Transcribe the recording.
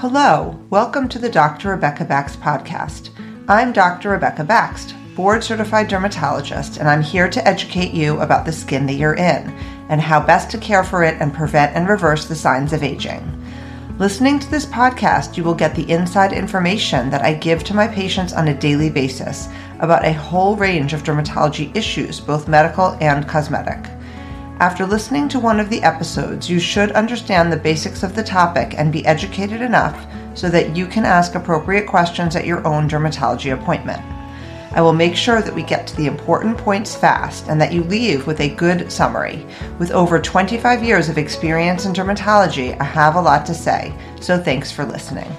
Hello, welcome to the Dr. Rebecca Baxt podcast. I'm Dr. Rebecca Baxt, board certified dermatologist, and I'm here to educate you about the skin that you're in and how best to care for it and prevent and reverse the signs of aging. Listening to this podcast, you will get the inside information that I give to my patients on a daily basis about a whole range of dermatology issues, both medical and cosmetic. After listening to one of the episodes, you should understand the basics of the topic and be educated enough so that you can ask appropriate questions at your own dermatology appointment. I will make sure that we get to the important points fast and that you leave with a good summary. With over 25 years of experience in dermatology, I have a lot to say, so thanks for listening.